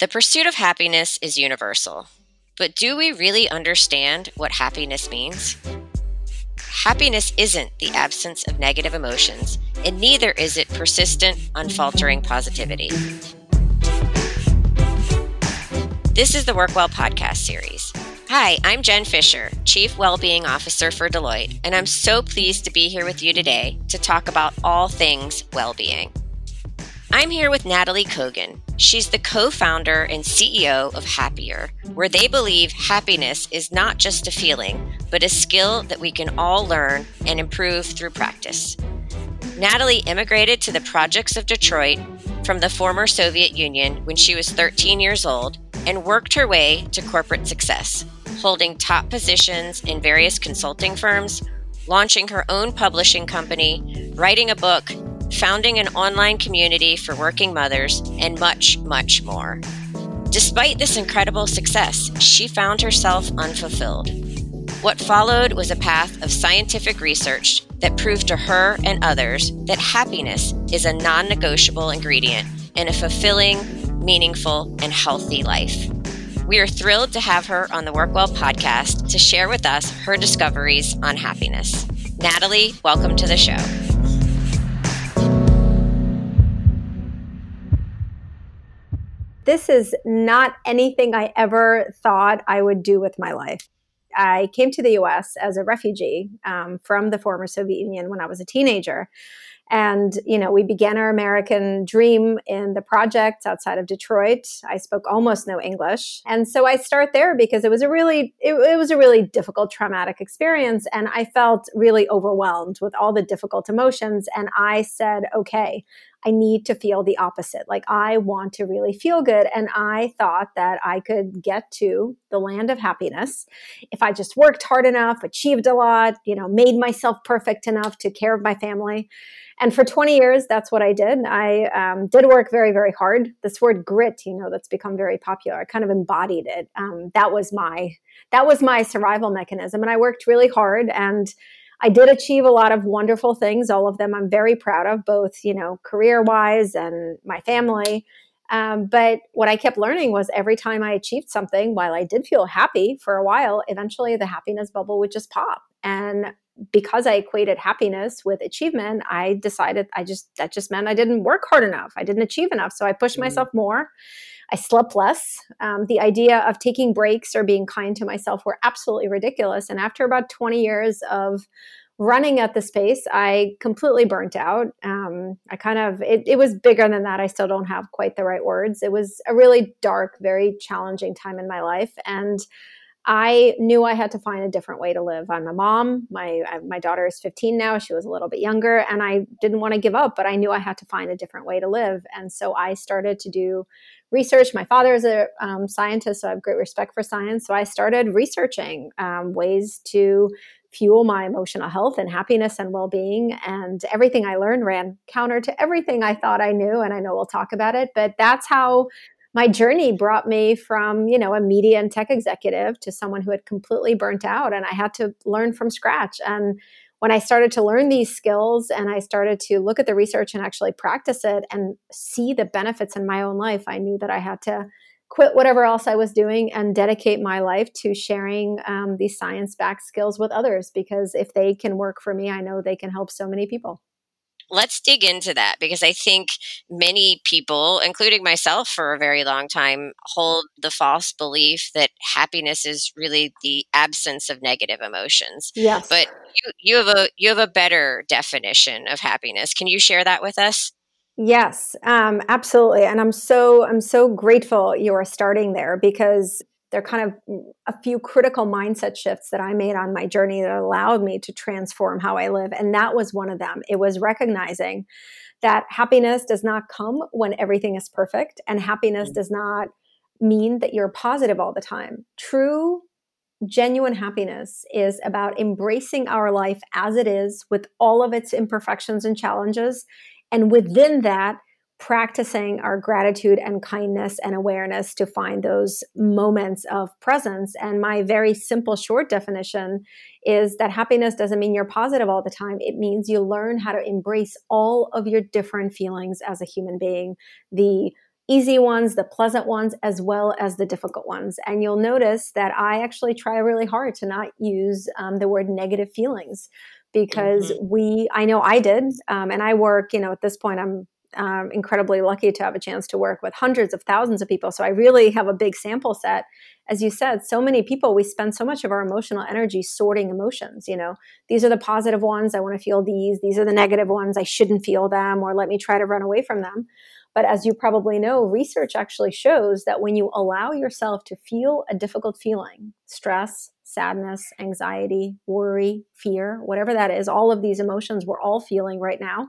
The pursuit of happiness is universal. But do we really understand what happiness means? Happiness isn't the absence of negative emotions, and neither is it persistent, unfaltering positivity. This is the Work Well podcast series. Hi, I'm Jen Fisher, Chief Wellbeing Officer for Deloitte, and I'm so pleased to be here with you today to talk about all things well-being. I'm here with Nataly Kogan. She's the co founder and CEO of Happier, where they believe happiness is not just a feeling, but a skill that we can all learn and improve through practice. Nataly immigrated to the projects of Detroit from the former Soviet Union when she was 13 years old and worked her way to corporate success, holding top positions in various consulting firms, launching her own publishing company, writing a book, founding an online community for working mothers, and much, much more. Despite this incredible success, she found herself unfulfilled. What followed was a path of scientific research that proved to her and others that happiness is a non negotiable ingredient in a fulfilling, meaningful, and healthy life. We are thrilled to have her on the Workwell podcast to share with us her discoveries on happiness. Nataly, welcome to the show. This is not anything I ever thought I would do with my life. I came to the US as a refugee um, from the former Soviet Union when I was a teenager. And, you know, we began our American dream in the projects outside of Detroit. I spoke almost no English. And so I start there because it was a really, it, it was a really difficult traumatic experience. And I felt really overwhelmed with all the difficult emotions. And I said, okay, I need to feel the opposite. Like I want to really feel good. And I thought that I could get to the land of happiness if I just worked hard enough, achieved a lot, you know, made myself perfect enough to care of my family. And for 20 years, that's what I did. I um, did work very, very hard. This word grit, you know, that's become very popular. I kind of embodied it. Um, that was my that was my survival mechanism, and I worked really hard and I did achieve a lot of wonderful things. All of them I'm very proud of, both, you know, career wise and my family. Um, but what I kept learning was every time I achieved something, while I did feel happy for a while, eventually the happiness bubble would just pop. And because I equated happiness with achievement, I decided I just, that just meant I didn't work hard enough. I didn't achieve enough. So I pushed mm-hmm. myself more. I slept less. Um, the idea of taking breaks or being kind to myself were absolutely ridiculous. And after about 20 years of running at the space, I completely burnt out. Um, I kind of, it, it, was bigger than that. I still don't have quite the right words. It was a really dark, very challenging time in my life. And I knew I had to find a different way to live. I'm a mom. My my daughter is 15 now. She was a little bit younger, and I didn't want to give up, but I knew I had to find a different way to live. And so I started to do research. My father is a um, scientist, so I have great respect for science. So I started researching um, ways to fuel my emotional health and happiness and well-being and everything i learned ran counter to everything i thought i knew and i know we'll talk about it but that's how my journey brought me from you know a media and tech executive to someone who had completely burnt out and i had to learn from scratch and when i started to learn these skills and i started to look at the research and actually practice it and see the benefits in my own life i knew that i had to quit whatever else I was doing and dedicate my life to sharing um, these science backed skills with others because if they can work for me, I know they can help so many people. Let's dig into that because I think many people, including myself for a very long time, hold the false belief that happiness is really the absence of negative emotions. Yes. But you, you have a you have a better definition of happiness. Can you share that with us? Yes, um, absolutely. And I'm so I'm so grateful you are starting there because there are kind of a few critical mindset shifts that I made on my journey that allowed me to transform how I live. And that was one of them. It was recognizing that happiness does not come when everything is perfect, and happiness mm. does not mean that you're positive all the time. True genuine happiness is about embracing our life as it is with all of its imperfections and challenges and within that, practicing our gratitude and kindness and awareness to find those moments of presence. And my very simple, short definition is that happiness doesn't mean you're positive all the time. It means you learn how to embrace all of your different feelings as a human being the easy ones, the pleasant ones, as well as the difficult ones. And you'll notice that I actually try really hard to not use um, the word negative feelings because mm-hmm. we, I know I did, um, and I work, you know, at this point, I'm um, incredibly lucky to have a chance to work with hundreds of thousands of people. So I really have a big sample set. As you said, so many people, we spend so much of our emotional energy sorting emotions. You know, these are the positive ones. I want to feel these. These are the negative ones. I shouldn't feel them or let me try to run away from them. But as you probably know, research actually shows that when you allow yourself to feel a difficult feeling, stress, sadness, anxiety, worry, fear, whatever that is, all of these emotions we're all feeling right now,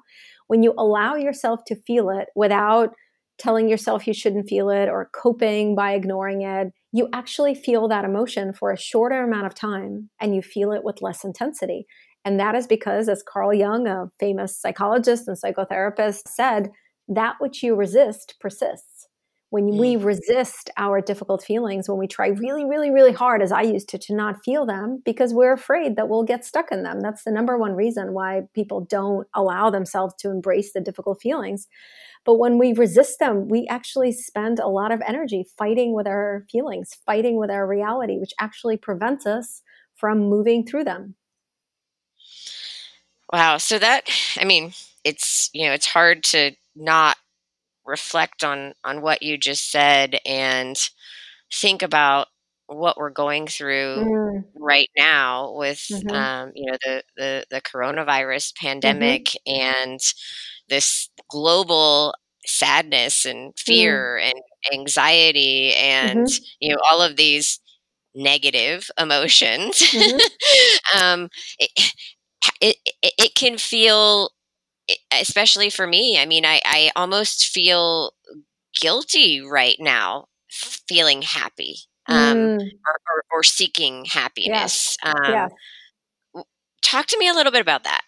when you allow yourself to feel it without telling yourself you shouldn't feel it or coping by ignoring it, you actually feel that emotion for a shorter amount of time and you feel it with less intensity. And that is because, as Carl Jung, a famous psychologist and psychotherapist, said, that which you resist persists when we mm. resist our difficult feelings, when we try really, really, really hard, as I used to, to not feel them because we're afraid that we'll get stuck in them. That's the number one reason why people don't allow themselves to embrace the difficult feelings. But when we resist them, we actually spend a lot of energy fighting with our feelings, fighting with our reality, which actually prevents us from moving through them. Wow. So that, I mean, it's, you know, it's hard to not reflect on on what you just said and think about what we're going through mm. right now with mm-hmm. um, you know the, the the coronavirus mm-hmm. pandemic mm-hmm. and this global sadness and mm. fear mm. and anxiety and mm-hmm. you know all of these negative emotions mm-hmm. um, it, it, it can feel especially for me, I mean, I, I almost feel guilty right now feeling happy um, mm. or, or, or, seeking happiness. Yes. Um, yes. Talk to me a little bit about that.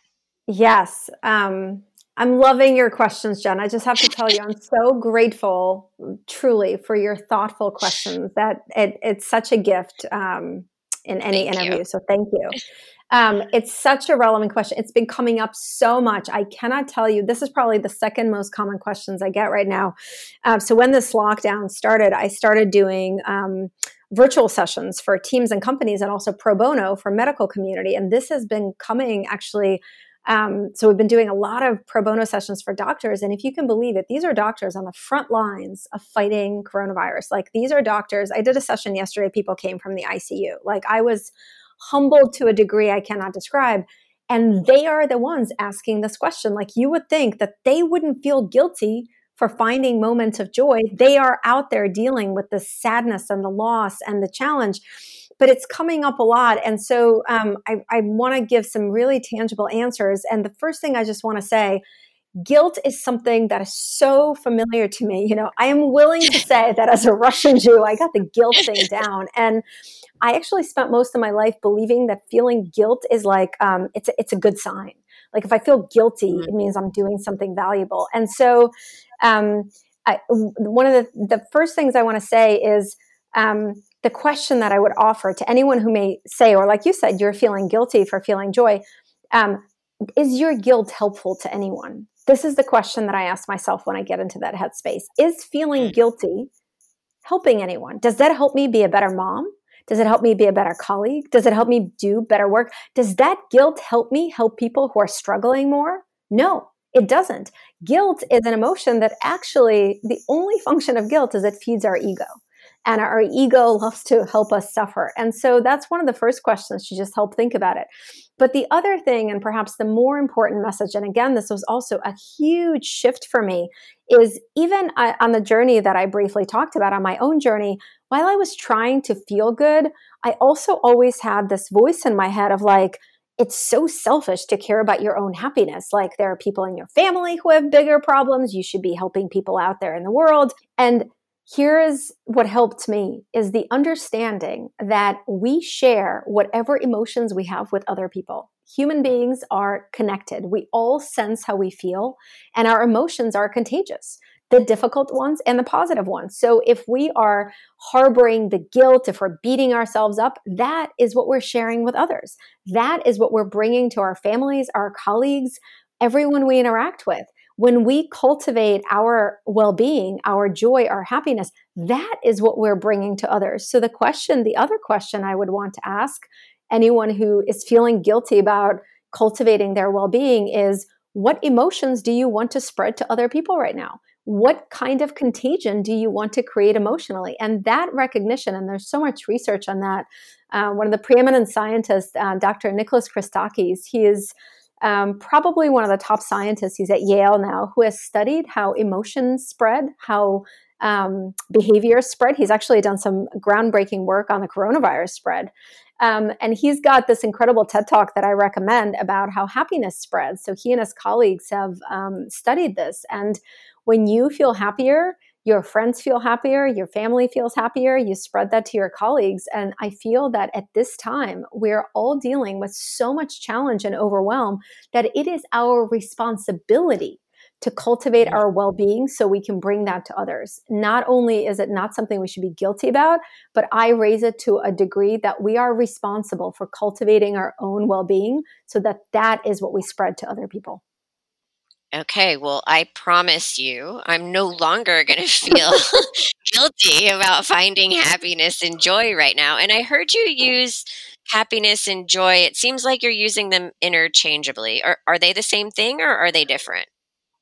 Yes. Um, I'm loving your questions, Jen. I just have to tell you, I'm so grateful, truly, for your thoughtful questions. That it, it's such a gift um, in any thank interview. You. So thank you. Um, it's such a relevant question. It's been coming up so much. I cannot tell you. This is probably the second most common questions I get right now. Um, so when this lockdown started, I started doing um, virtual sessions for teams and companies, and also pro bono for medical community. And this has been coming actually. Um, so we've been doing a lot of pro bono sessions for doctors, and if you can believe it, these are doctors on the front lines of fighting coronavirus. Like these are doctors. I did a session yesterday. People came from the ICU. Like I was humbled to a degree I cannot describe. And they are the ones asking this question. Like you would think that they wouldn't feel guilty for finding moments of joy. They are out there dealing with the sadness and the loss and the challenge, but it's coming up a lot. And so um, I, I want to give some really tangible answers. And the first thing I just want to say guilt is something that is so familiar to me. You know, I am willing to say that as a Russian Jew, I got the guilt thing down. And I actually spent most of my life believing that feeling guilt is like um, it's a, it's a good sign. Like if I feel guilty, mm. it means I'm doing something valuable. And so, um, I, one of the the first things I want to say is um, the question that I would offer to anyone who may say, or like you said, you're feeling guilty for feeling joy. Um, is your guilt helpful to anyone? This is the question that I ask myself when I get into that headspace. Is feeling mm. guilty helping anyone? Does that help me be a better mom? Does it help me be a better colleague? Does it help me do better work? Does that guilt help me help people who are struggling more? No, it doesn't. Guilt is an emotion that actually, the only function of guilt is it feeds our ego. And our ego loves to help us suffer. And so that's one of the first questions to just help think about it. But the other thing, and perhaps the more important message, and again, this was also a huge shift for me, is even uh, on the journey that I briefly talked about, on my own journey, while I was trying to feel good, I also always had this voice in my head of like, it's so selfish to care about your own happiness. Like, there are people in your family who have bigger problems. You should be helping people out there in the world. And here is what helped me is the understanding that we share whatever emotions we have with other people. Human beings are connected. We all sense how we feel and our emotions are contagious the difficult ones and the positive ones. So if we are harboring the guilt if we're beating ourselves up that is what we're sharing with others. That is what we're bringing to our families our colleagues everyone we interact with when we cultivate our well being, our joy, our happiness, that is what we're bringing to others. So, the question, the other question I would want to ask anyone who is feeling guilty about cultivating their well being is what emotions do you want to spread to other people right now? What kind of contagion do you want to create emotionally? And that recognition, and there's so much research on that. Uh, one of the preeminent scientists, uh, Dr. Nicholas Christakis, he is um, probably one of the top scientists. He's at Yale now, who has studied how emotions spread, how um, behavior spread. He's actually done some groundbreaking work on the coronavirus spread. Um, and he's got this incredible TED talk that I recommend about how happiness spreads. So he and his colleagues have um, studied this. And when you feel happier, your friends feel happier, your family feels happier, you spread that to your colleagues. And I feel that at this time, we're all dealing with so much challenge and overwhelm that it is our responsibility to cultivate our well being so we can bring that to others. Not only is it not something we should be guilty about, but I raise it to a degree that we are responsible for cultivating our own well being so that that is what we spread to other people. Okay, well, I promise you, I'm no longer going to feel guilty about finding happiness and joy right now. And I heard you use happiness and joy. It seems like you're using them interchangeably. Are, are they the same thing or are they different?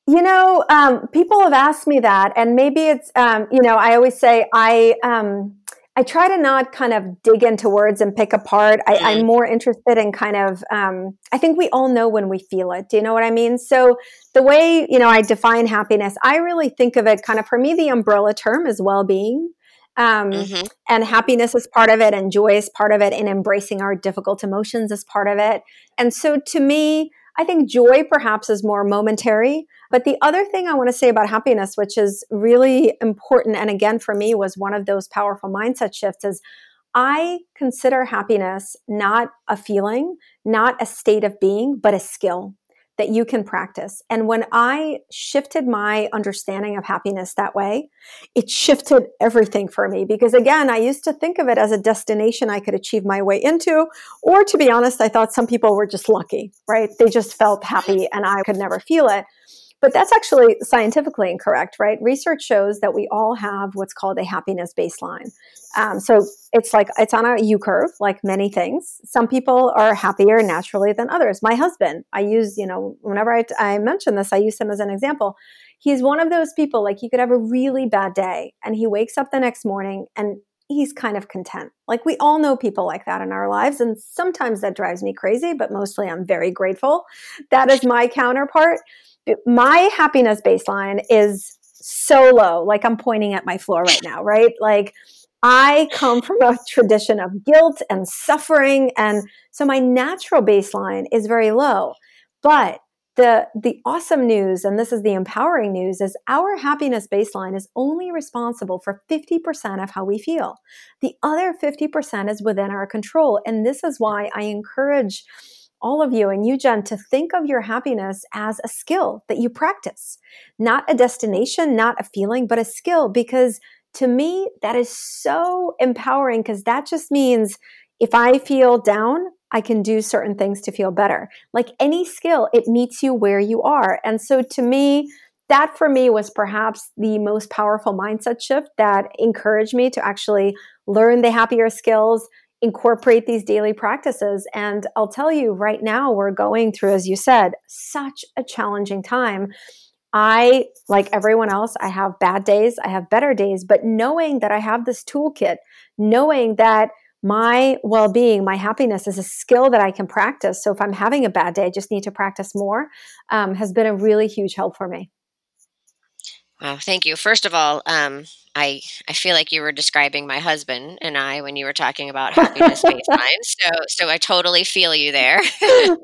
You know, um, people have asked me that, and maybe it's, um, you know, I always say I, um, I try to not kind of dig into words and pick apart. I, am mm-hmm. more interested in kind of, um, I think we all know when we feel it. Do you know what I mean? So the way, you know, I define happiness, I really think of it kind of, for me, the umbrella term is well being. Um, mm-hmm. And happiness is part of it, and joy is part of it, and embracing our difficult emotions is part of it. And so to me, I think joy perhaps is more momentary. But the other thing I want to say about happiness, which is really important, and again for me was one of those powerful mindset shifts, is I consider happiness not a feeling, not a state of being, but a skill that you can practice. And when I shifted my understanding of happiness that way, it shifted everything for me. Because again, I used to think of it as a destination I could achieve my way into. Or to be honest, I thought some people were just lucky, right? They just felt happy and I could never feel it. But that's actually scientifically incorrect, right? Research shows that we all have what's called a happiness baseline. Um, so it's like it's on a U curve, like many things. Some people are happier naturally than others. My husband, I use, you know, whenever I, I mention this, I use him as an example. He's one of those people, like, he could have a really bad day and he wakes up the next morning and he's kind of content. Like we all know people like that in our lives. And sometimes that drives me crazy, but mostly I'm very grateful. That is my counterpart my happiness baseline is so low. Like I'm pointing at my floor right now, right? Like I come from a tradition of guilt and suffering. And so my natural baseline is very low. But the the awesome news and this is the empowering news is our happiness baseline is only responsible for 50% of how we feel the other 50% is within our control and this is why i encourage all of you and you, Jen, to think of your happiness as a skill that you practice, not a destination, not a feeling, but a skill. Because to me, that is so empowering because that just means if I feel down, I can do certain things to feel better. Like any skill, it meets you where you are. And so to me, that for me was perhaps the most powerful mindset shift that encouraged me to actually learn the happier skills, incorporate these daily practices. And I'll tell you right now, we're going through, as you said, such a challenging time. I, like everyone else, I have bad days, I have better days, but knowing that I have this toolkit, knowing that my well being, my happiness is a skill that I can practice. So if I'm having a bad day, I just need to practice more, um, has been a really huge help for me. Wow, thank you. First of all, um, I I feel like you were describing my husband and I when you were talking about happiness baseline. So so I totally feel you there.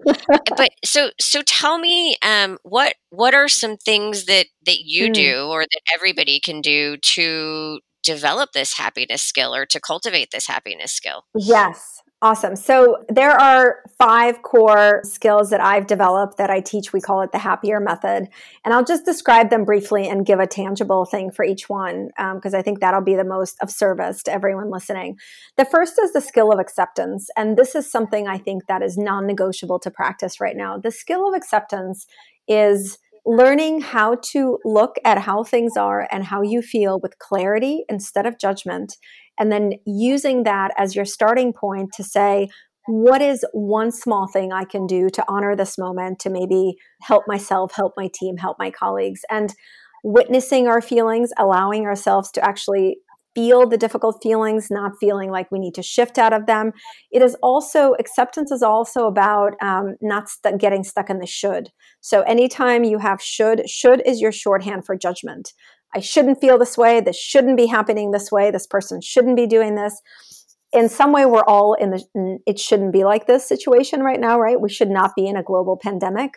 but so so tell me um, what what are some things that that you mm. do or that everybody can do to develop this happiness skill or to cultivate this happiness skill? Yes. Awesome. So there are five core skills that I've developed that I teach. We call it the happier method. And I'll just describe them briefly and give a tangible thing for each one because um, I think that'll be the most of service to everyone listening. The first is the skill of acceptance. And this is something I think that is non negotiable to practice right now. The skill of acceptance is learning how to look at how things are and how you feel with clarity instead of judgment. And then using that as your starting point to say, what is one small thing I can do to honor this moment, to maybe help myself, help my team, help my colleagues? And witnessing our feelings, allowing ourselves to actually feel the difficult feelings, not feeling like we need to shift out of them. It is also, acceptance is also about um, not st- getting stuck in the should. So anytime you have should, should is your shorthand for judgment. I shouldn't feel this way. This shouldn't be happening this way. This person shouldn't be doing this. In some way, we're all in the it shouldn't be like this situation right now, right? We should not be in a global pandemic.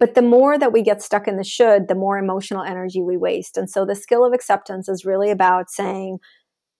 But the more that we get stuck in the should, the more emotional energy we waste. And so the skill of acceptance is really about saying,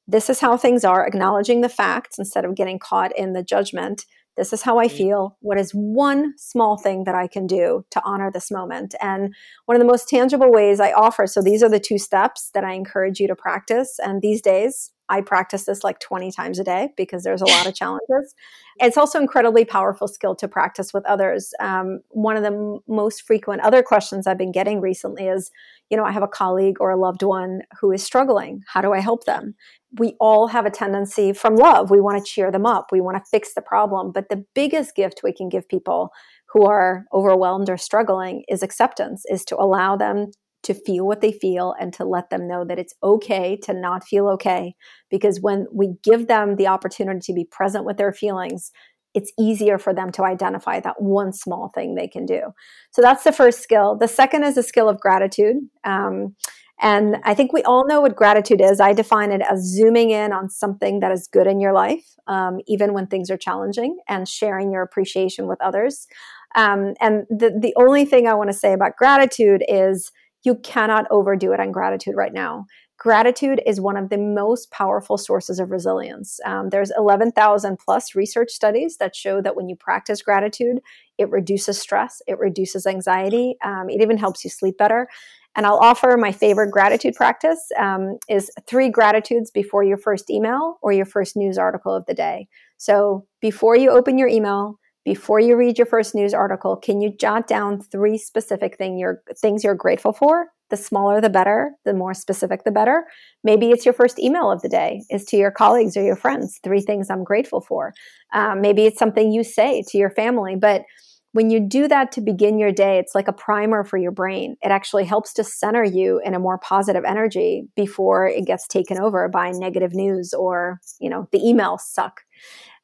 this is how things are, acknowledging the facts instead of getting caught in the judgment. This is how I feel. What is one small thing that I can do to honor this moment? And one of the most tangible ways I offer, so these are the two steps that I encourage you to practice. And these days, I practice this like 20 times a day because there's a lot of challenges. It's also incredibly powerful skill to practice with others. Um, one of the m- most frequent other questions I've been getting recently is, you know, I have a colleague or a loved one who is struggling. How do I help them? We all have a tendency from love. We want to cheer them up. We want to fix the problem. But the biggest gift we can give people who are overwhelmed or struggling is acceptance, is to allow them to feel what they feel and to let them know that it's okay to not feel okay. Because when we give them the opportunity to be present with their feelings, it's easier for them to identify that one small thing they can do. So that's the first skill. The second is a skill of gratitude. Um, and I think we all know what gratitude is. I define it as zooming in on something that is good in your life, um, even when things are challenging, and sharing your appreciation with others. Um, and the, the only thing I want to say about gratitude is you cannot overdo it on gratitude right now. Gratitude is one of the most powerful sources of resilience. Um, there's 11,000 plus research studies that show that when you practice gratitude, it reduces stress, it reduces anxiety, um, it even helps you sleep better. And I'll offer my favorite gratitude practice um, is three gratitudes before your first email or your first news article of the day. So before you open your email, before you read your first news article, can you jot down three specific thing you're, things you're grateful for? The smaller the better, the more specific the better. Maybe it's your first email of the day is to your colleagues or your friends, three things I'm grateful for. Um, maybe it's something you say to your family, but when you do that to begin your day, it's like a primer for your brain. It actually helps to center you in a more positive energy before it gets taken over by negative news or, you know, the emails suck.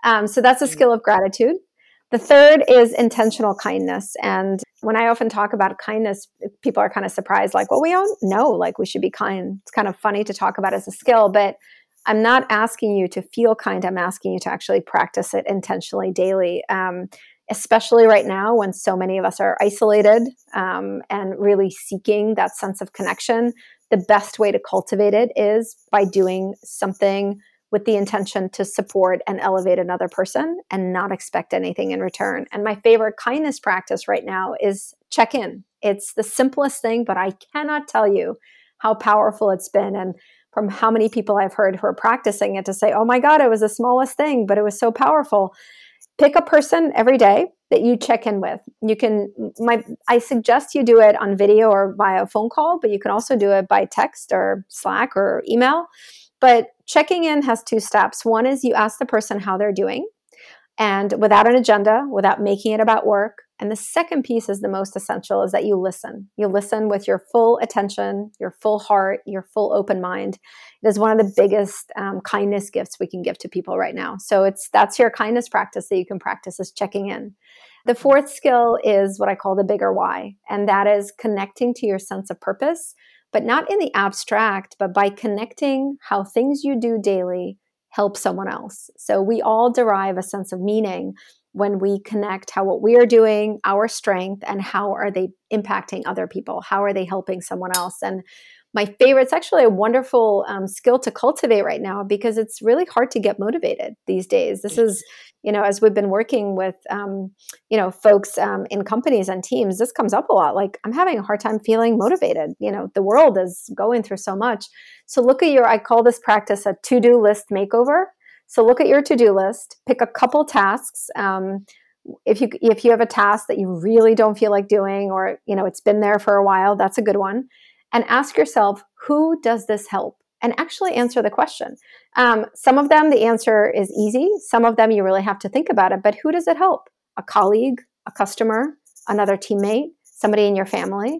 Um, so that's a mm. skill of gratitude. The third is intentional kindness. And when I often talk about kindness, people are kind of surprised, like, well, we don't know, like, we should be kind. It's kind of funny to talk about as a skill, but I'm not asking you to feel kind. I'm asking you to actually practice it intentionally daily, um, especially right now when so many of us are isolated um, and really seeking that sense of connection. The best way to cultivate it is by doing something with the intention to support and elevate another person and not expect anything in return. And my favorite kindness practice right now is check in. It's the simplest thing, but I cannot tell you how powerful it's been. And from how many people I've heard who are practicing it to say, oh my God, it was the smallest thing, but it was so powerful. Pick a person every day that you check in with. You can, my, I suggest you do it on video or via phone call, but you can also do it by text or Slack or email but checking in has two steps. One is you ask the person how they're doing and without an agenda, without making it about work. And the second piece is the most essential is that you listen. You listen with your full attention, your full heart, your full open mind. It is one of the biggest um, kindness gifts we can give to people right now. So it's that's your kindness practice that you can practice is checking in. The fourth skill is what I call the bigger why, and that is connecting to your sense of purpose but not in the abstract, but by connecting how things you do daily help someone else. So we all derive a sense of meaning when we connect how what we are doing, our strength, and how are they impacting other people? How are they helping someone else? And my favorite, it's actually a wonderful um, skill to cultivate right now because it's really hard to get motivated these days. This is, you know, as we've been working with, um, you know, folks um, in companies and teams, this comes up a lot. Like, I'm having a hard time feeling motivated. You know, the world is going through so much. So, look at your, I call this practice a to do list makeover. So, look at your to do list, pick a couple tasks. Um, if you if you have a task that you really don't feel like doing or you know it's been there for a while that's a good one and ask yourself who does this help? And actually answer the question. Um, some of them the answer is easy. Some of them you really have to think about it but who does it help? A colleague a customer another teammate somebody in your family.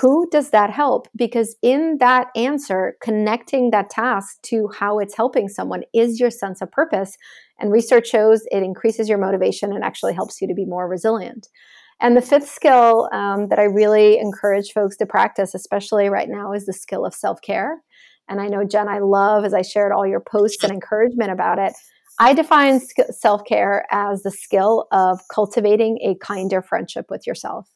Who does that help? Because in that answer connecting that task to how it's helping someone is your sense of purpose and research shows it increases your motivation and actually helps you to be more resilient. And the fifth skill um, that I really encourage folks to practice, especially right now, is the skill of self care. And I know, Jen, I love as I shared all your posts and encouragement about it. I define self care as the skill of cultivating a kinder friendship with yourself.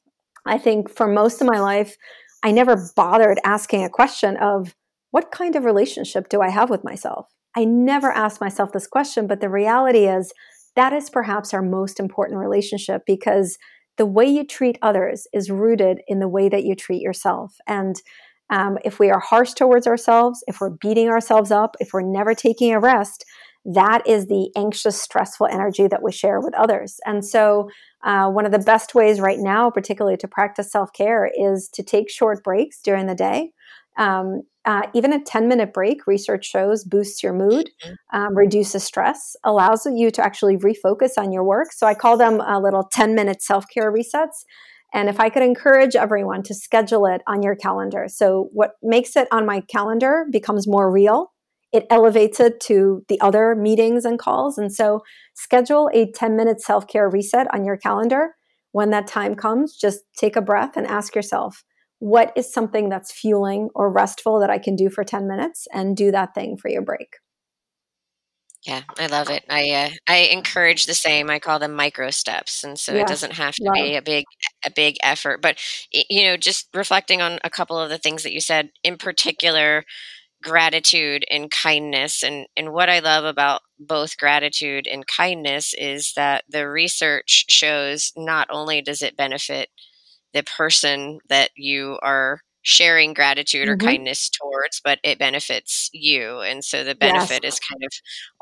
I think for most of my life, I never bothered asking a question of what kind of relationship do I have with myself? I never asked myself this question, but the reality is that is perhaps our most important relationship because the way you treat others is rooted in the way that you treat yourself. And um, if we are harsh towards ourselves, if we're beating ourselves up, if we're never taking a rest, that is the anxious, stressful energy that we share with others. And so, uh, one of the best ways right now, particularly to practice self care, is to take short breaks during the day. Um, uh, even a 10 minute break, research shows, boosts your mood, mm-hmm. um, reduces stress, allows you to actually refocus on your work. So I call them a little 10 minute self care resets. And if I could encourage everyone to schedule it on your calendar. So what makes it on my calendar becomes more real. It elevates it to the other meetings and calls. And so schedule a 10 minute self care reset on your calendar. When that time comes, just take a breath and ask yourself, what is something that's fueling or restful that I can do for 10 minutes and do that thing for your break. Yeah, I love it. I uh, I encourage the same. I call them micro steps, and so it doesn't have to love. be a big a big effort. But you know, just reflecting on a couple of the things that you said, in particular, gratitude and kindness, and and what I love about both gratitude and kindness is that the research shows not only does it benefit the person that you are sharing gratitude or mm-hmm. kindness towards, but it benefits you. And so the benefit yes. is kind of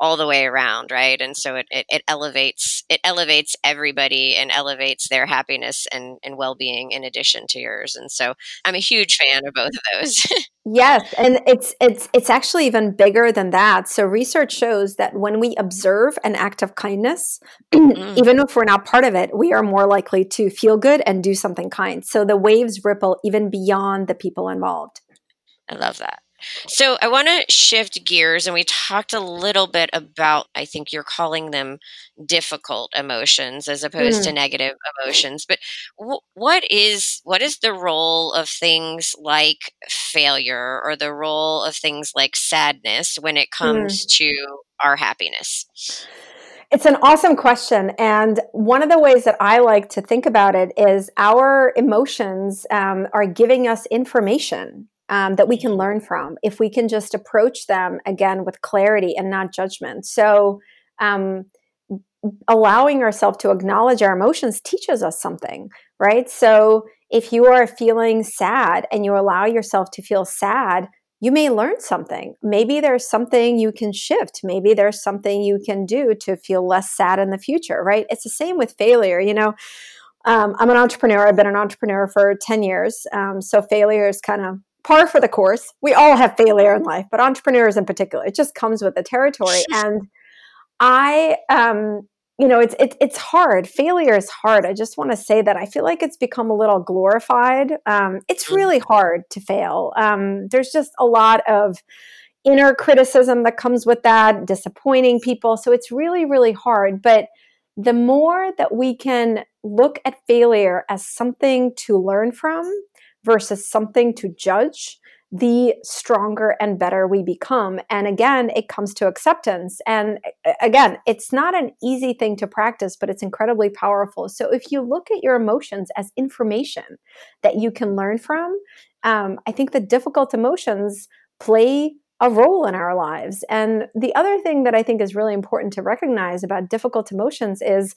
all the way around, right? And so it, it, it, elevates it elevates everybody and elevates their happiness and, and well being in addition to yours. And so I'm a huge fan of both of those. Yes, and it's it's it's actually even bigger than that. So research shows that when we observe an act of kindness, mm. even if we're not part of it, we are more likely to feel good and do something kind. So the waves ripple even beyond the people involved. I love that. So I want to shift gears, and we talked a little bit about, I think you're calling them difficult emotions as opposed mm. to negative emotions. But w- what is what is the role of things like failure or the role of things like sadness when it comes mm. to our happiness? It's an awesome question. And one of the ways that I like to think about it is our emotions um, are giving us information um, that we can learn from if we can just approach them again with clarity and not judgment. So, um, allowing ourselves to acknowledge our emotions teaches us something, right? So, if you are feeling sad and you allow yourself to feel sad, you may learn something. Maybe there's something you can shift. Maybe there's something you can do to feel less sad in the future, right? It's the same with failure. You know, um, I'm an entrepreneur. I've been an entrepreneur for 10 years. Um, so failure is kind of par for the course. We all have failure in life, but entrepreneurs in particular, it just comes with the territory. And I, um, you know, it's it, it's hard. Failure is hard. I just want to say that I feel like it's become a little glorified. Um, it's mm. really hard to fail. Um, there's just a lot of inner criticism that comes with that, disappointing people. So it's really, really hard. But the more that we can look at failure as something to learn from, versus something to judge, the stronger and better we become. And again, it comes to acceptance. And again, it's not an easy thing to practice, but it's incredibly powerful. So if you look at your emotions as information that you can learn from, um, I think the difficult emotions play a role in our lives. And the other thing that I think is really important to recognize about difficult emotions is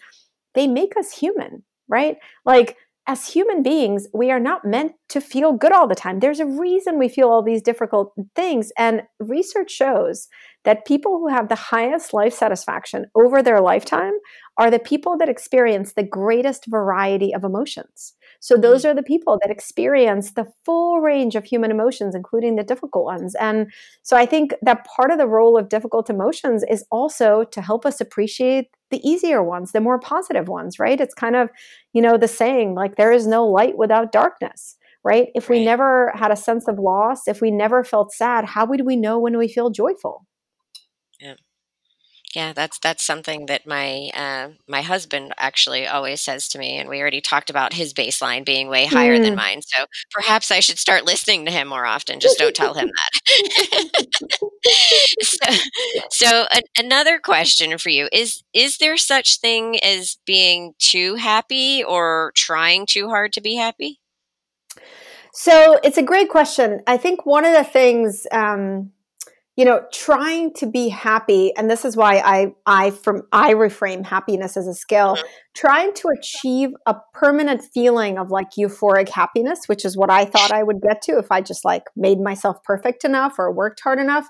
they make us human, right? Like as human beings, we are not meant to feel good all the time. There's a reason we feel all these difficult things. And research shows that people who have the highest life satisfaction over their lifetime are the people that experience the greatest variety of emotions. So those mm-hmm. are the people that experience the full range of human emotions, including the difficult ones. And so I think that part of the role of difficult emotions is also to help us appreciate the easier ones, the more positive ones, right? It's kind of, you know, the saying like there is no light without darkness right? If we never had a sense of loss, if we never felt sad, how would we know when we feel joyful? Yeah. Yeah, that's that's something that my uh, my husband actually always says to me, and we already talked about his baseline being way higher mm. than mine. So perhaps I should start listening to him more often. Just don't tell him that. so, so a, another question for you is: Is there such thing as being too happy or trying too hard to be happy? So it's a great question. I think one of the things, um, you know, trying to be happy, and this is why I, I from I reframe happiness as a skill. Mm-hmm. Trying to achieve a permanent feeling of like euphoric happiness, which is what I thought I would get to if I just like made myself perfect enough or worked hard enough.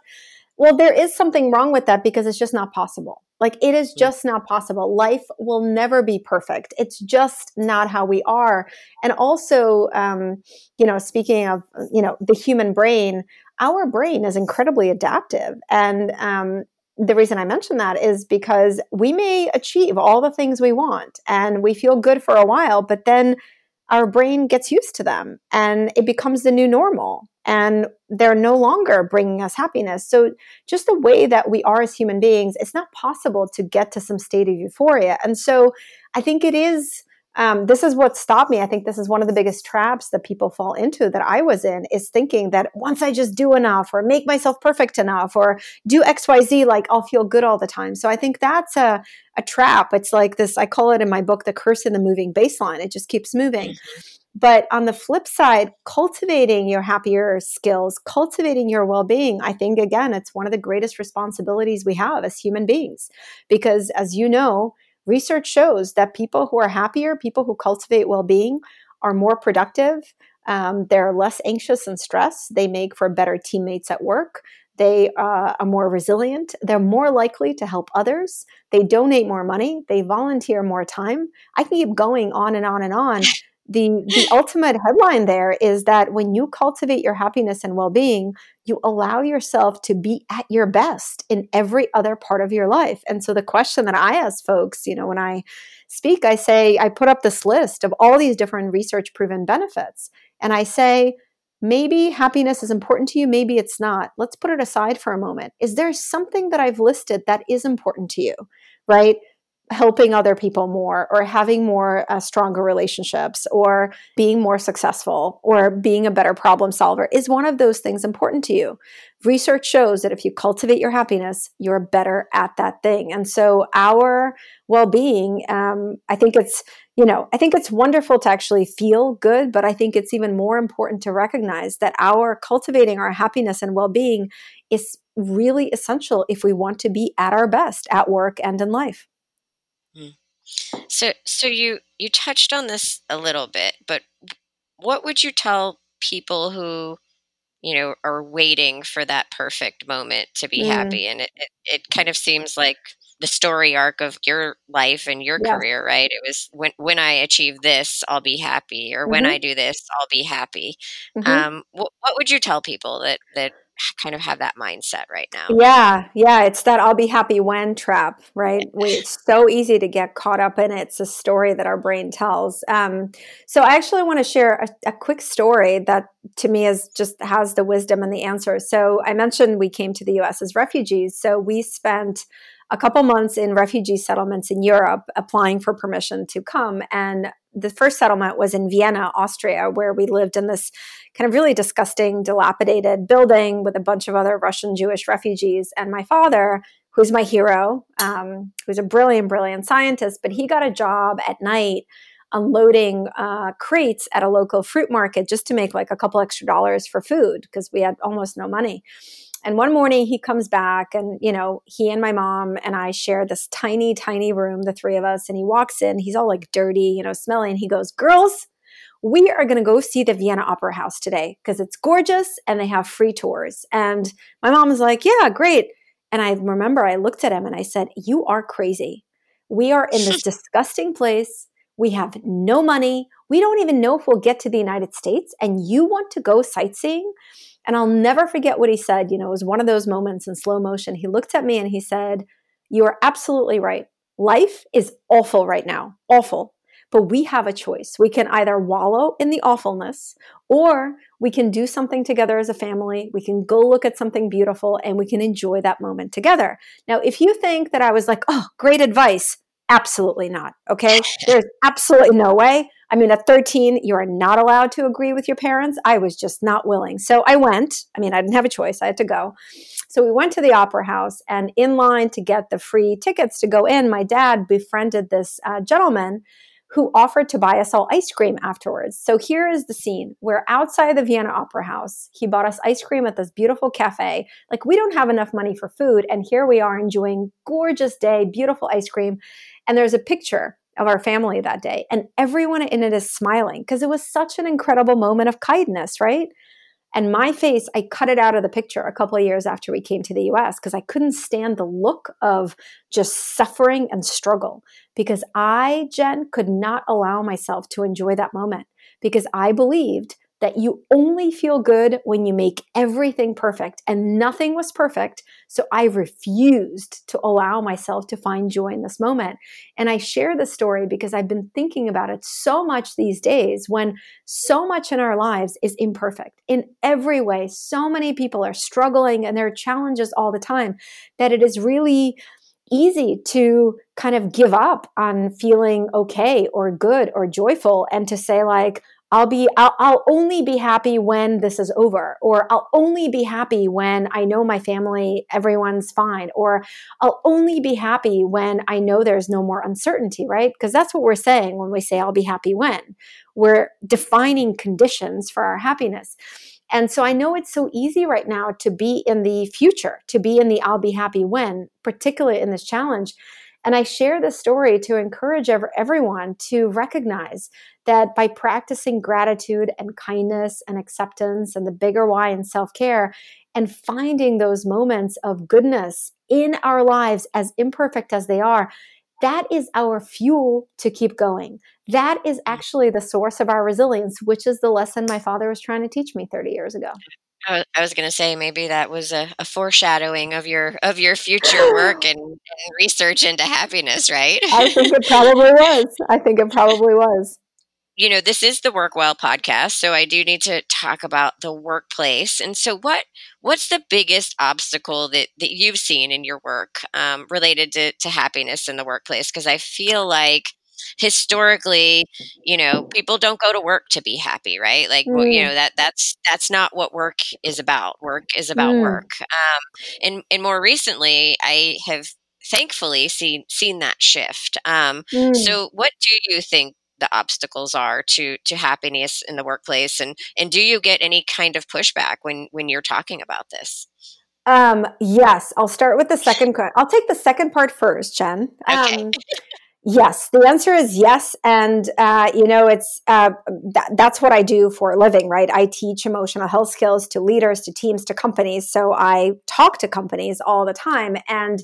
Well, there is something wrong with that because it's just not possible. Like it is just not possible. Life will never be perfect. It's just not how we are. And also, um, you know, speaking of, you know, the human brain, our brain is incredibly adaptive. And um, the reason I mention that is because we may achieve all the things we want and we feel good for a while, but then our brain gets used to them and it becomes the new normal and they're no longer bringing us happiness. So, just the way that we are as human beings, it's not possible to get to some state of euphoria. And so, I think it is. Um, this is what stopped me. I think this is one of the biggest traps that people fall into that I was in is thinking that once I just do enough or make myself perfect enough or do XYZ, like I'll feel good all the time. So I think that's a, a trap. It's like this, I call it in my book, the curse in the moving baseline. It just keeps moving. Mm-hmm. But on the flip side, cultivating your happier skills, cultivating your well being, I think, again, it's one of the greatest responsibilities we have as human beings. Because as you know, research shows that people who are happier, people who cultivate well being, are more productive. Um, they're less anxious and stressed. They make for better teammates at work. They uh, are more resilient. They're more likely to help others. They donate more money. They volunteer more time. I can keep going on and on and on the the ultimate headline there is that when you cultivate your happiness and well-being you allow yourself to be at your best in every other part of your life. And so the question that i ask folks you know when i speak i say i put up this list of all these different research proven benefits and i say maybe happiness is important to you maybe it's not. Let's put it aside for a moment. Is there something that i've listed that is important to you? Right helping other people more or having more uh, stronger relationships or being more successful or being a better problem solver is one of those things important to you research shows that if you cultivate your happiness you're better at that thing and so our well-being um, i think it's you know i think it's wonderful to actually feel good but i think it's even more important to recognize that our cultivating our happiness and well-being is really essential if we want to be at our best at work and in life. So, so you you touched on this a little bit, but what would you tell people who, you know, are waiting for that perfect moment to be mm. happy? And it, it, it kind of seems like the story arc of your life and your yeah. career, right? It was when when I achieve this, I'll be happy, or mm-hmm. when I do this, I'll be happy. Mm-hmm. Um, what, what would you tell people that that kind of have that mindset right now. Yeah, yeah, it's that I'll be happy when trap, right? We, it's so easy to get caught up in it. It's a story that our brain tells. Um, so I actually want to share a, a, quick story that to me is just has the wisdom and the answer. So I mentioned we came to the U.S. as refugees, so we spent a couple months in refugee settlements in Europe applying for permission to come. And the first settlement was in Vienna, Austria, where we lived in this kind of really disgusting, dilapidated building with a bunch of other Russian Jewish refugees. And my father, who's my hero, um, who's a brilliant, brilliant scientist, but he got a job at night unloading uh, crates at a local fruit market just to make like a couple extra dollars for food because we had almost no money. And one morning he comes back and, you know, he and my mom and I share this tiny, tiny room, the three of us. And he walks in, he's all like dirty, you know, smelly. And he goes, Girls, we are going to go see the Vienna Opera House today because it's gorgeous and they have free tours. And my mom is like, Yeah, great. And I remember I looked at him and I said, You are crazy. We are in this disgusting place. We have no money. We don't even know if we'll get to the United States. And you want to go sightseeing? And I'll never forget what he said. You know, it was one of those moments in slow motion. He looked at me and he said, You are absolutely right. Life is awful right now, awful. But we have a choice. We can either wallow in the awfulness or we can do something together as a family. We can go look at something beautiful and we can enjoy that moment together. Now, if you think that I was like, oh, great advice, absolutely not. Okay. There's absolutely no way. I mean, at 13, you are not allowed to agree with your parents. I was just not willing. So I went. I mean, I didn't have a choice. I had to go. So we went to the opera house, and in line to get the free tickets to go in, my dad befriended this uh, gentleman who offered to buy us all ice cream afterwards. So here is the scene. We're outside the Vienna Opera House. He bought us ice cream at this beautiful cafe. Like we don't have enough money for food and here we are enjoying gorgeous day, beautiful ice cream. And there's a picture of our family that day and everyone in it is smiling because it was such an incredible moment of kindness, right? And my face, I cut it out of the picture a couple of years after we came to the US because I couldn't stand the look of just suffering and struggle because I, Jen, could not allow myself to enjoy that moment because I believed that you only feel good when you make everything perfect and nothing was perfect. So I refused to allow myself to find joy in this moment. And I share this story because I've been thinking about it so much these days when so much in our lives is imperfect in every way. So many people are struggling and there are challenges all the time that it is really easy to kind of give up on feeling okay or good or joyful and to say like I'll be I'll, I'll, only be happy when this is over or I'll only be happy when I know my family everyone's fine or I'll only be happy when I know there's no more uncertainty, right? Because that's what we're saying when we say I'll be happy when. We're defining conditions for our happiness. And so I know it's so easy right now to be in the future, to be in the I'll be happy when, particularly in this challenge. And I share this story to encourage everyone to recognize that by practicing gratitude and kindness and acceptance and the bigger why and self care, and finding those moments of goodness in our lives, as imperfect as they are, that is our fuel to keep going. That is mm. actually the source of our resilience, which is the lesson my father was trying to teach me 30 years ago. I was going to say maybe that was a, a, foreshadowing of your of your future work and, and, research into happiness, right? I think it probably was. I think it probably was. You know, this is the Work Well podcast, so I do need to talk about the workplace. And so, what what's the biggest obstacle that that you've seen in your work um, related to to happiness in the workplace? Because I feel like historically you know people don't go to work to be happy right like mm. you know that that's that's not what work is about work is about mm. work um and and more recently i have thankfully seen seen that shift um mm. so what do you think the obstacles are to to happiness in the workplace and and do you get any kind of pushback when when you're talking about this um yes i'll start with the second i'll take the second part first jen okay. um Yes, the answer is yes, and uh, you know it's uh, that, that's what I do for a living, right? I teach emotional health skills to leaders, to teams, to companies. So I talk to companies all the time, and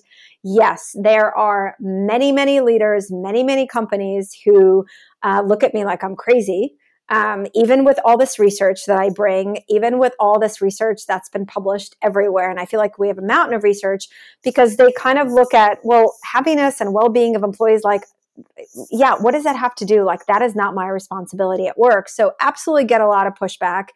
yes, there are many, many leaders, many, many companies who uh, look at me like I'm crazy um, even with all this research that I bring, even with all this research that's been published everywhere, and I feel like we have a mountain of research because they kind of look at, well, happiness and well being of employees like, yeah, what does that have to do? Like, that is not my responsibility at work. So, absolutely get a lot of pushback.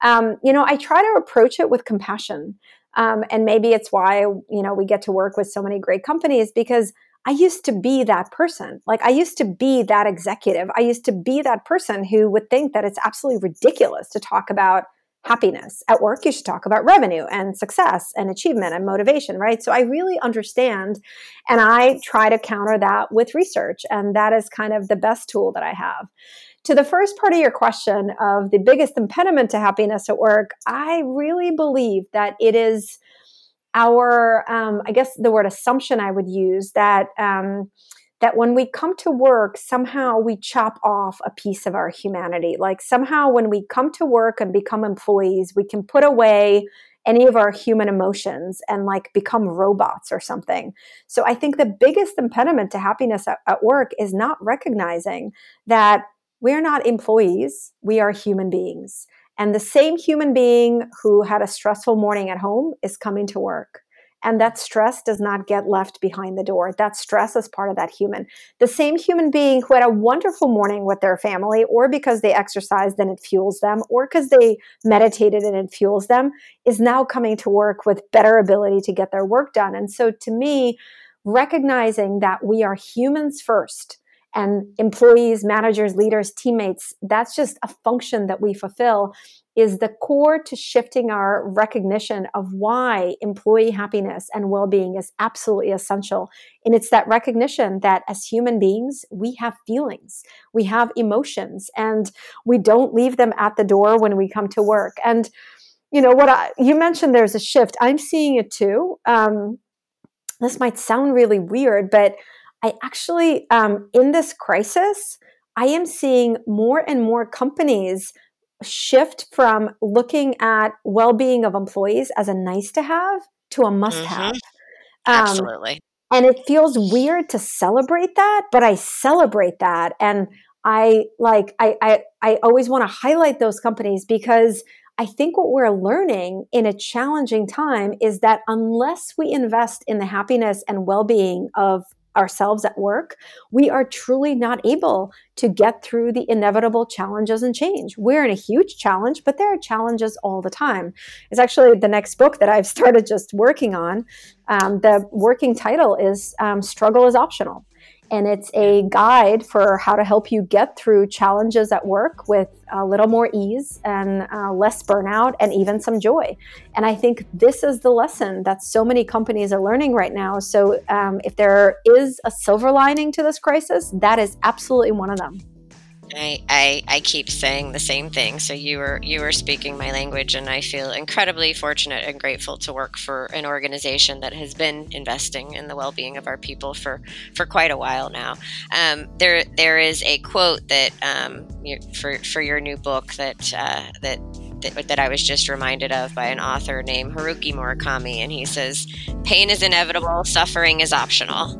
Um, you know, I try to approach it with compassion. Um, and maybe it's why, you know, we get to work with so many great companies because I used to be that person. Like I used to be that executive. I used to be that person who would think that it's absolutely ridiculous to talk about happiness. At work, you should talk about revenue and success and achievement and motivation, right? So I really understand and I try to counter that with research. And that is kind of the best tool that I have. To the first part of your question of the biggest impediment to happiness at work, I really believe that it is our um, i guess the word assumption i would use that um, that when we come to work somehow we chop off a piece of our humanity like somehow when we come to work and become employees we can put away any of our human emotions and like become robots or something. So I think the biggest impediment to happiness at, at work is not recognizing that we're not employees, we are human beings. And the same human being who had a stressful morning at home is coming to work. And that stress does not get left behind the door. That stress is part of that human. The same human being who had a wonderful morning with their family, or because they exercised and it fuels them, or because they meditated and it fuels them, is now coming to work with better ability to get their work done. And so to me, recognizing that we are humans first and employees, managers, leaders, teammates, that's just a function that we fulfill is the core to shifting our recognition of why employee happiness and well-being is absolutely essential. And it's that recognition that as human beings we have feelings we have emotions and we don't leave them at the door when we come to work. And you know what I, you mentioned there's a shift. I'm seeing it too. Um, this might sound really weird but i actually um, in this crisis i am seeing more and more companies shift from looking at well-being of employees as a nice to have to a must-have. Mm-hmm. Um, Absolutely. And it feels weird to celebrate that, but I celebrate that, and I like I I, I always want to highlight those companies because I think what we're learning in a challenging time is that unless we invest in the happiness and well-being of ourselves at work, we are truly not able to get through the inevitable challenges and change. We're in a huge challenge, but there are challenges all the time. It's actually the next book that I've started just working on. Um, the working title is um, Struggle is Optional and it's a guide for how to help you get through challenges at work with a little more ease and uh, less burnout and even some joy. And I think this is the lesson that so many companies are learning right now. So um, if there is a silver lining to this crisis, that is absolutely one of them. I, I, I keep saying the same thing. So you were you were speaking my language, and I feel incredibly fortunate and grateful to work for an organization that has been investing in the well being of our people for for quite a while now. Um, there there is a quote that um, for for your new book that uh, that that, that I was just reminded of by an author named Haruki Murakami, and he says, "Pain is inevitable, suffering is optional."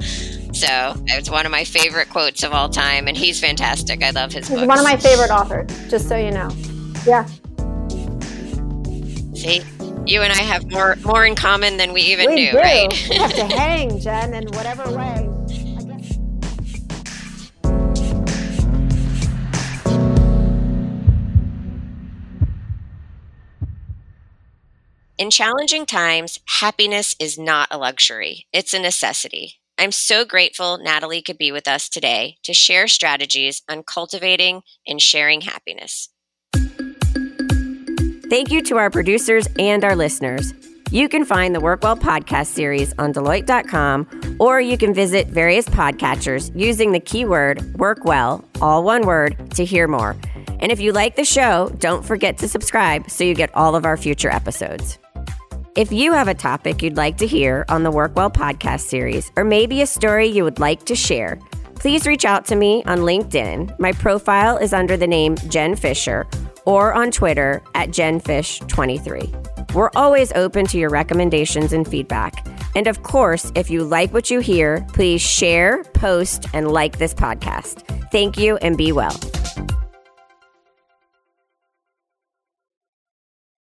So it's one of my favorite quotes of all time, and he's fantastic. I love his. He's books. one of my favorite authors. Just so you know. Yeah. See, you and I have more more in common than we even we knew, do. right? we have to hang, Jen, in whatever way. In challenging times, happiness is not a luxury, it's a necessity. I'm so grateful Nataly could be with us today to share strategies on cultivating and sharing happiness. Thank you to our producers and our listeners. You can find the Workwell podcast series on Deloitte.com, or you can visit various podcatchers using the keyword Workwell, all one word, to hear more. And if you like the show, don't forget to subscribe so you get all of our future episodes. If you have a topic you'd like to hear on the Workwell podcast series, or maybe a story you would like to share, please reach out to me on LinkedIn. My profile is under the name Jen Fisher, or on Twitter at JenFish23. We're always open to your recommendations and feedback. And of course, if you like what you hear, please share, post, and like this podcast. Thank you and be well.